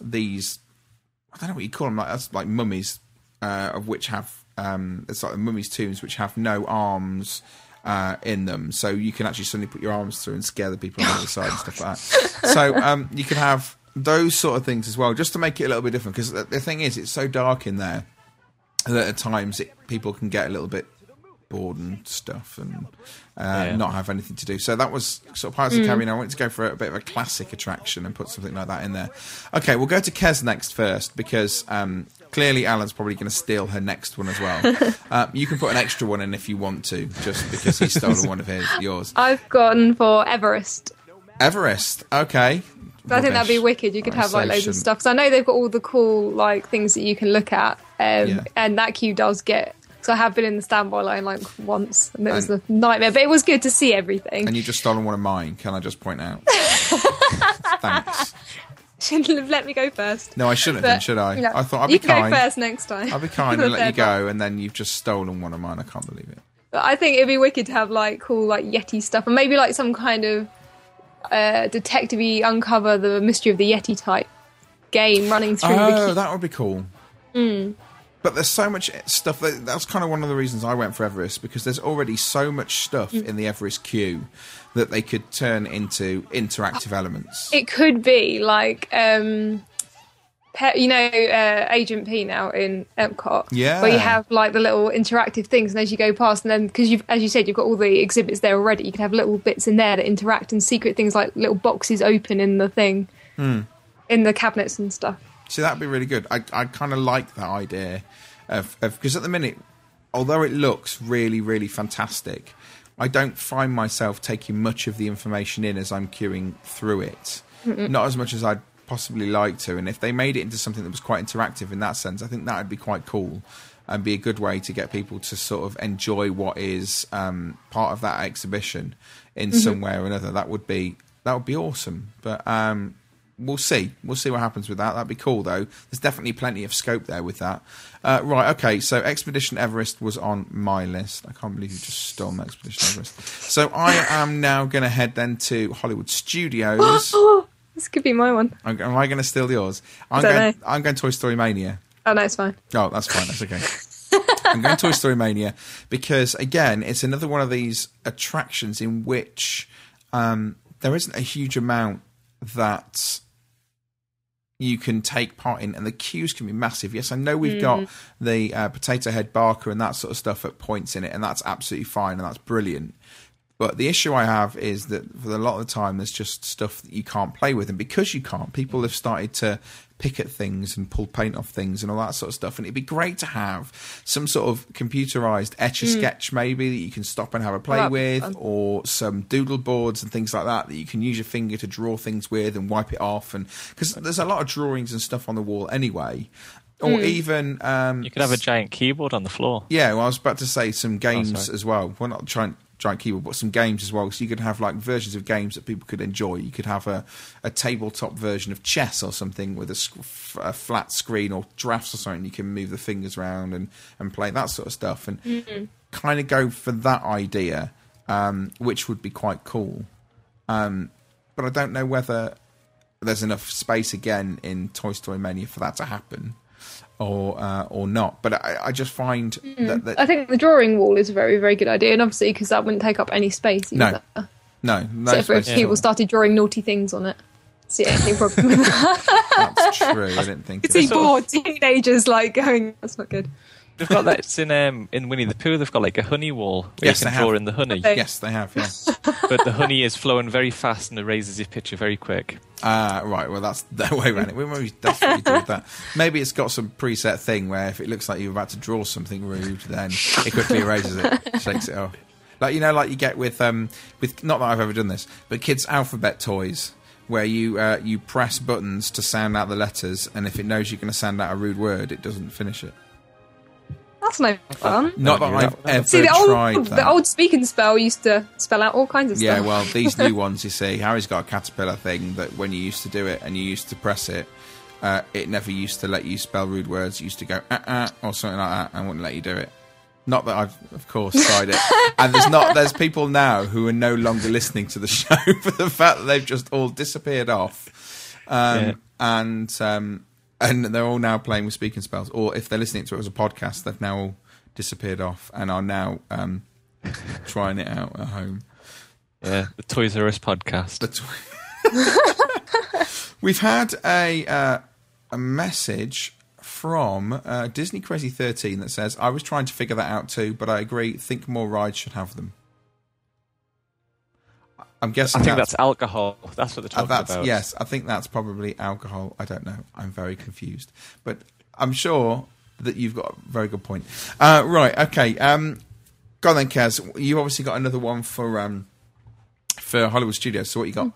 these I don't know what you call them, like that's like mummies, uh, of which have um, it's like the mummies' tombs which have no arms uh, in them, so you can actually suddenly put your arms through and scare the people on the other side and stuff like that. So um, you can have those sort of things as well, just to make it a little bit different. Because the, the thing is, it's so dark in there that at times it, people can get a little bit bored and stuff and uh, Yeah. not have anything to do. So that was sort of Pirates of the Mm. Caribbean. I wanted to go for a bit of a classic attraction and put something like that in there. Okay, we'll go to Kez next first because um, clearly Alan's probably going to steal her next one as well. uh, you can put an extra one in if you want to, just because he's stolen one of his yours. I've gone for Everest. Everest. Okay. So I think that'd be wicked. You could have like loads of stuff. Because I know they've got all the cool like things that you can look at, um, Yeah. and that queue does get. So I have been in the standby line like once, and it was And- a nightmare. But it was good to see everything. And you've just stolen one of mine. Can I just point out? Thanks. Shouldn't have let me go first. No, I shouldn't have done, should I? you know, I thought I'd you be can kind. go first next time. I'll be kind and let you go, and then you've just stolen one of mine. I can't believe it. But I think it'd be wicked to have like cool like Yeti stuff, and maybe like some kind of uh, detective-y uncover the mystery of the Yeti type game running through the Oh, queue. that would be cool. Mm. But there's so much stuff. That, that's kind of one of the reasons I went for Everest because there's already so much stuff Mm. in the Everest queue that they could turn into interactive elements. It could be like, um, pe- you know, uh, Agent P now in Epcot. Yeah. Where you have like the little interactive things, and as you go past, and then because you've, as you said, you've got all the exhibits there already. You can have little bits in there that interact, and secret things like little boxes open in the thing, Hmm. in the cabinets and stuff. So that'd be really good. I I kind of like that idea of because at the minute, although it looks really really fantastic, I don't find myself taking much of the information in as I'm queuing through it. Mm-mm. Not as much as I'd possibly like to. And if they made it into something that was quite interactive in that sense, I think that would be quite cool and be a good way to get people to sort of enjoy what is um, part of that exhibition in Mhm. some way or another. That would be that would be awesome. But um, we'll see. We'll see what happens with that. That'd be cool, though. There's definitely plenty of scope there with that. Uh, right, okay. So Expedition Everest was on my list. I can't believe you just stole my Expedition Everest. So I am now going to head then to Hollywood Studios. this could be my one. am am I going to steal yours? I'm Don't going. know. I'm going Toy Story Mania. Oh no, it's fine. Oh, that's fine. That's okay. I'm going Toy Story Mania because, again, it's another one of these attractions in which um, there isn't a huge amount that you can take part in, and the queues can be massive. Yes, I know we've Mm. got the uh, Potato Head Barker and that sort of stuff at points in it, and that's absolutely fine and that's brilliant. But the issue I have is that for a lot of the time, there's just stuff that you can't play with, and because you can't, people have started to pick at things and pull paint off things and all that sort of stuff. And it'd be great to have some sort of computerized etch a Mm. sketch, maybe that you can stop and have a play that'd with, fun. or some doodle boards and things like that that you can use your finger to draw things with and wipe it off. And because there's a lot of drawings and stuff on the wall anyway. Or Mm. even um, You could have a giant keyboard on the floor. yeah, well, I was about to say some games Oh, as well. Well, not giant giant keyboard, but some games as well. So you could have like versions of games that people could enjoy. You could have a, a tabletop version of chess or something with a, sc- a flat screen or drafts or something. You can move the fingers around and, and play that sort of stuff. And Mm. kind of go for that idea, um, which would be quite cool. Um, but I don't know whether there's enough space again in Toy Story Mania for that to happen, or uh, or not. But I, I just find Mm. that, that I think the drawing wall is a very, very good idea, and obviously because that wouldn't take up any space. no, Either. no, no so if, if people started drawing naughty things on it, see any problem with that? That's true. I didn't think. It's see bored teenagers like going, "That's not good." They've got that. It's in um, in Winnie the Pooh. They've got like a honey wall where Yes, you they can draw have. in the honey. Okay. Yes, they have. Yeah. but the honey is flowing very fast and it erases your picture very quick. Ah, right. Well, that's the way around it. We maybe definitely do that. Maybe it's got some preset thing where if it looks like you're about to draw something rude, then it quickly erases it, shakes it off. Like you know, like you get with um with not that I've ever done this, but kids' alphabet toys. Where you uh, you press buttons to sound out the letters, and if it knows you're going to sound out a rude word, it doesn't finish it. That's no fun. Not that I've ever See, the tried old that. the old speak and spell used to spell out all kinds of Yeah, stuff. well, these new ones, you see, Harry's got a caterpillar thing that when you used to do it and you used to press it, uh, it never used to let you spell rude words. It used to go uh uh or something like that, and wouldn't let you do it. Not that I've, of course, tried it. and there's not there's people now who are no longer listening to the show for the fact that they've just all disappeared off, um, Yeah. and um, and they're all now playing with speaking spells. Or if they're listening to it as a podcast, they've now all disappeared off and are now um, trying it out at home. Yeah, the Toys R Us podcast. We've had a uh, a message from uh, Disney Crazy Thirteen that says, "I was trying to figure that out too, but I agree. Think more rides should have them." I'm guessing I think that's, alcohol. That's what they're uh, talking that's about. yes. I think that's probably alcohol. I don't know. I'm very confused, but I'm sure that you've got a very good point. Uh, right. Okay. Um, go on then, Kaz. You've obviously got another one for um, for Hollywood Studios. So what you got?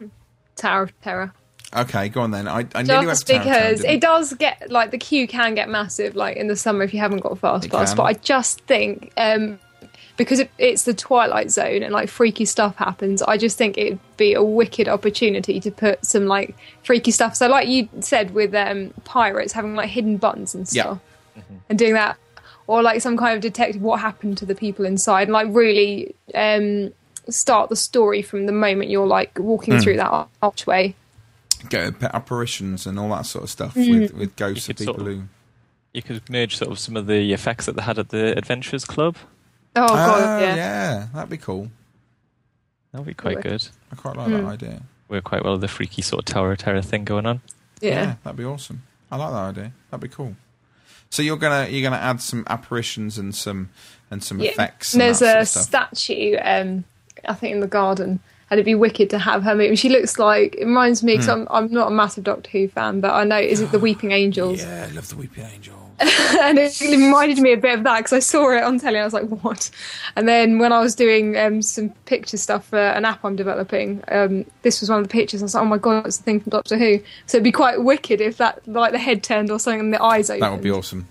Tower of Terror. Okay, go on then. I, I nearly went Just for Tower of Terror, because didn't it does get like the queue can get massive, like in the summer if you haven't got a fast It pass. can. But I just think um, because it, it's the Twilight Zone and like freaky stuff happens, I just think it'd be a wicked opportunity to put some like freaky stuff. So, like you said with um, pirates having like hidden buttons and Yeah. stuff, and doing that, or like some kind of detective what happened to the people inside, and like really um, start the story from the moment you're like walking Mm. through that archway. Go apparitions and all that sort of stuff Mm. with, with ghosts You of people sort of- who. You could merge sort of some of the effects that they had at the Adventurers Club. Oh god, Ah, yeah. yeah, that'd be cool. That would be quite good. I quite like Mm. that idea. We're quite well the freaky sort of Tower of Terror thing going on. Yeah. that'd be awesome. I like that idea. That'd be cool. So you're gonna you're gonna add some apparitions and some and some Yeah. effects. And And there's that sort a of stuff. statue, um, I think, in the garden, and it'd be wicked to have her move. She looks like it reminds me because Hmm. I'm I'm not a massive Doctor Who fan, but I know is it the Weeping Angels? Yeah, I love the Weeping Angel. and it reminded me a bit of that because I saw it on telly. and I was like, "What?" And then when I was doing um, some picture stuff for an app I'm developing, um, this was one of the pictures. I was like, "Oh my god, it's the thing from Doctor Who." So it'd be quite wicked if that, like, the head turned or something and the eyes opened. That would be awesome.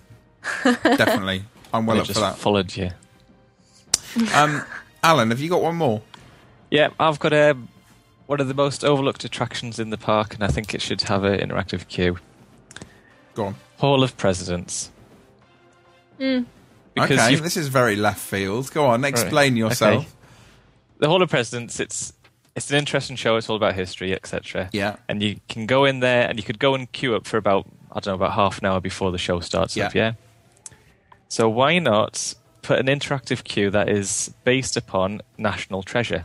Definitely, I'm well They up for that. followed you. Um, Alan, have you got one more? Yeah, I've got a. one of the most overlooked attractions in the park, and I think it should have an interactive queue. Go on. Hall of Presidents. Mm. Because okay, you've- this is very left field. Go on, explain Right, yourself. okay. The Hall of Presidents. It's it's an interesting show. It's all about history, etc. Yeah. And you can go in there, and you could go and queue up for about I don't know about half an hour before the show starts. Up, Yeah. yeah. So why not put an interactive queue that is based upon national treasure?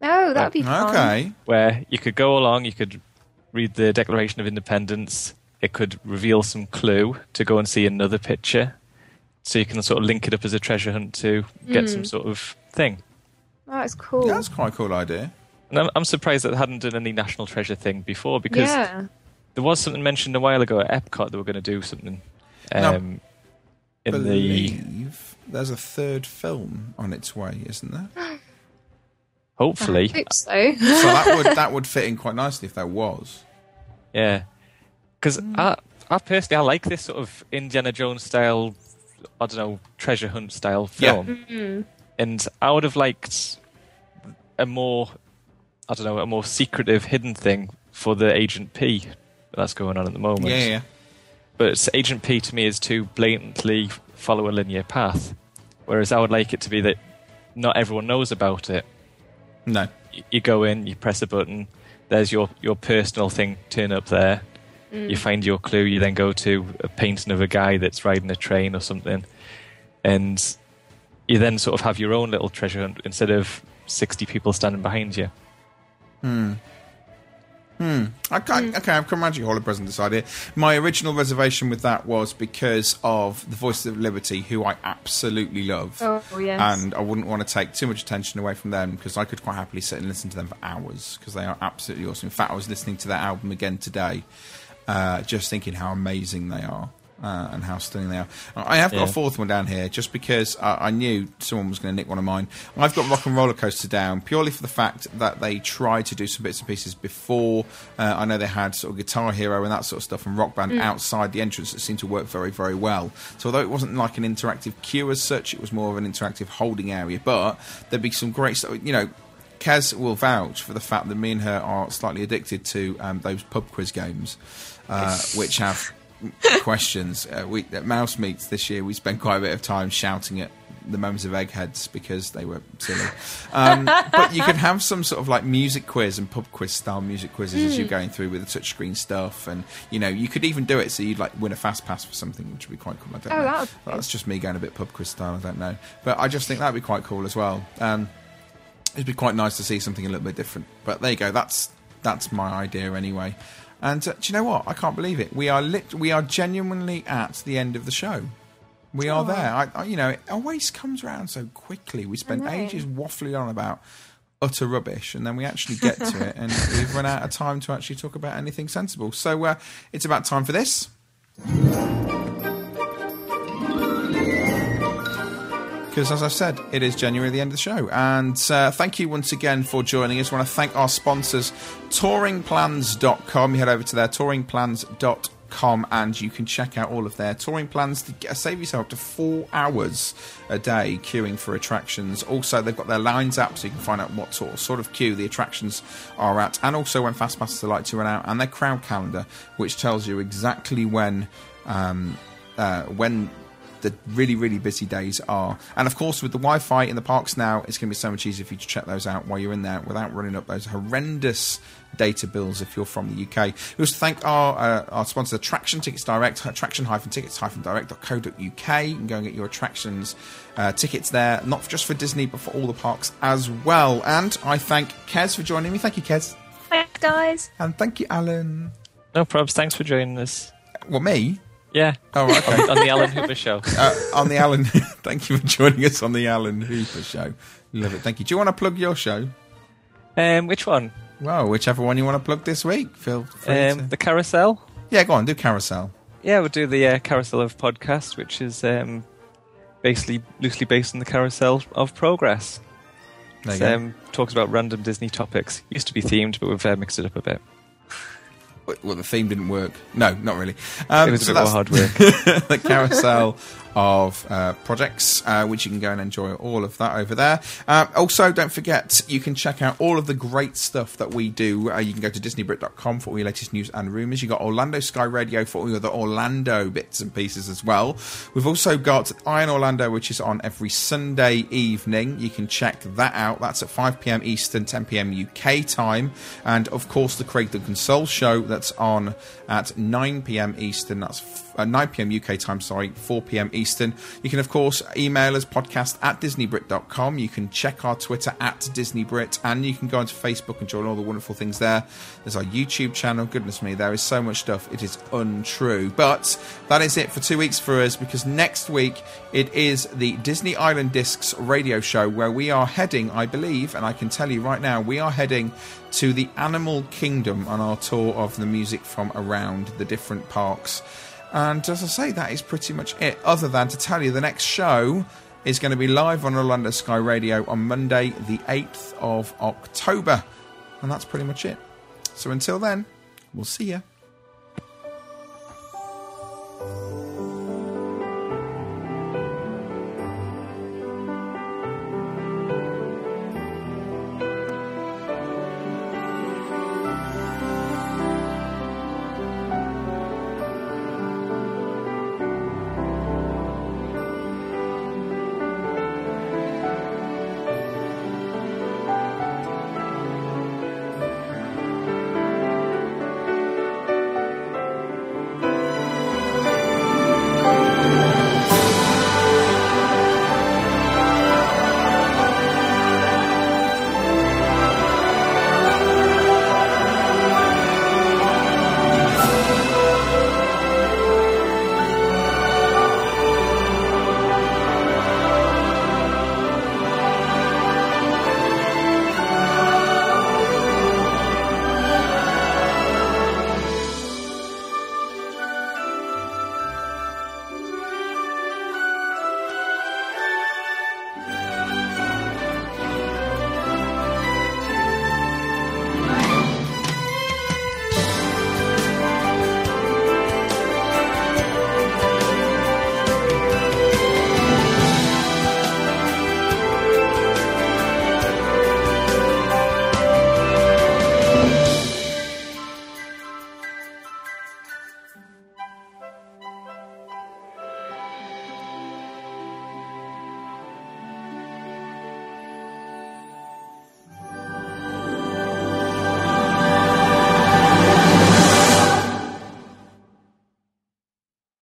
Oh, that'd be fun. Where you could go along, you could read the Declaration of Independence. It could reveal some clue to go and see another picture, so you can sort of link it up as a treasure hunt to get Mm. some sort of thing. That's cool. That's quite a cool idea. And I'm, I'm surprised that they hadn't done any national treasure thing before because yeah. there was something mentioned a while ago at Epcot they were going to do something Now, um, in the believe there's a third film on its way, isn't there? hopefully I hope so. so that would that would fit in quite nicely if there was. Yeah, because Mm. I, I personally I like this sort of Indiana Jones style, I don't know, treasure hunt style Yeah. film, Mm. and I would have liked a more, I don't know, a more secretive, hidden thing for the Agent P that's going on at the moment. Yeah, yeah. But Agent P to me is too blatantly follow a linear path, whereas I would like it to be that not everyone knows about it. No. Y- You go in, you press a button, there's your, your personal thing turn up there. Mm. You find your clue, you then go to a painting of a guy that's riding a train or something. And you then sort of have your own little treasure hunt instead of 60 people standing behind you. Hmm. Hmm. I can't, Okay, I've come around to your Hall of Presidents idea. My original reservation with that was because of the Voices of Liberty, who I absolutely love. Oh, yes. And I wouldn't want to take too much attention away from them because I could quite happily sit and listen to them for hours because they are absolutely awesome. In fact, I was listening to their album again today, uh, just thinking how amazing they are. Uh, and how stunning they are. I have got Yeah. a fourth one down here just because uh, I knew someone was going to nick one of mine. I've got Rock and Roller Coaster down purely for the fact that they tried to do some bits and pieces before. Uh, I know they had sort of Guitar Hero and that sort of stuff and Rock Band Mm. outside the entrance that seemed to work very, very well. So although it wasn't like an interactive queue as such, it was more of an interactive holding area. But there'd be some great stuff. You know, Kaz will vouch for the fact that me and her are slightly addicted to um, those pub quiz games, uh, which have questions. Uh, we at Mouse Meets this year, we spent quite a bit of time shouting at the members of Eggheads because they were silly. Um, but you could have some sort of like music quiz and pub quiz style music quizzes as you're Mm. going through with the touchscreen stuff, and you know you could even do it so you'd like win a fast pass for something, which would be quite cool. I don't Oh, know. that would be That's just me going a bit pub quiz style. I don't know, but I just think that'd be quite cool as well. Um, it'd be quite nice to see something a little bit different. But there you go. That's that's my idea anyway. And uh, do you know what? I can't believe it. We are lit- we are genuinely at the end of the show. We are Aw. there. I, I, you know, it always comes around so quickly. We spend ages waffling on about utter rubbish, and then we actually get to it, and we've run out of time to actually talk about anything sensible. So uh, it's about time for this. Because as I've said, it is January, the end of the show. And uh, thank you once again for joining us. I want to thank our sponsors, touringplans.com. You head over to their touringplans.com, and you can check out all of their touring plans to get, save yourself up to four hours a day queuing for attractions. Also, they've got their Lines app, so you can find out what sort sort of queue the attractions are at, and also when fast passes are like to run out, and their crowd calendar, which tells you exactly when. Um, uh, when the really, really busy days are. And of course, with the Wi Fi in the parks now, it's going to be so much easier for you to check those out while you're in there without running up those horrendous data bills if you're from the UK. We also thank our, uh, our sponsor, Attraction Tickets Direct, attraction-tickets-direct.co.uk. You can go and get your attractions uh, tickets there, not just for Disney, but for all the parks as well. And I thank Kez for joining me. Thank you, Kez. Thanks, guys. And thank you, Alan. No probs. Thanks for joining us. Well, me? Yeah. Oh, okay. on, on the Alan Hooper show. uh, on the Alan. thank you for joining us on the Alan Hooper show. Love it. Thank you. Do you want to plug your show? Um, which one? Well, whichever one you want to plug this week. Phil. free. to... Um, the carousel. Yeah, go on. Do carousel. Yeah, we'll do the uh, carousel of podcast, which is um, basically loosely based on the carousel of progress. There you go. um, talks about random Disney topics. Used to be themed, but we've uh, mixed it up a bit. Well, the theme didn't work. No, not really. Um, It was a bit more work. the carousel of uh, projects, uh, which you can go and enjoy all of that over there. Uh, also, don't forget you can check out all of the great stuff that we do. Uh, you can go to DisneyBrit.com for all your latest news and rumours. You got Orlando Sky Radio for all your the Orlando bits and pieces as well. We've also got Iron Orlando, which is on every Sunday evening. You can check that out. That's at 5 pm Eastern, 10 pm UK time, and of course the Craig Duncan Soul Show that's on at 9 pm Eastern. That's uh, 9 pm UK time, sorry, 4 pm Eastern. You can, of course, email us podcast at DisneyBrit.com. You can check our Twitter at DisneyBrit, and you can go onto Facebook and join all the wonderful things there. There's our YouTube channel. Goodness me, there is so much stuff. It is untrue. But that is it for two weeks for us because next week it is the Disney Island Discs radio show where we are heading, I believe, and I can tell you right now, we are heading to the Animal Kingdom on our tour of the music from around the different parks. And as I say, that is pretty much it, other than to tell you the next show is going to be live on Orlando Sky Radio on Monday, the 8th of October. And that's pretty much it. So until then, we'll see you.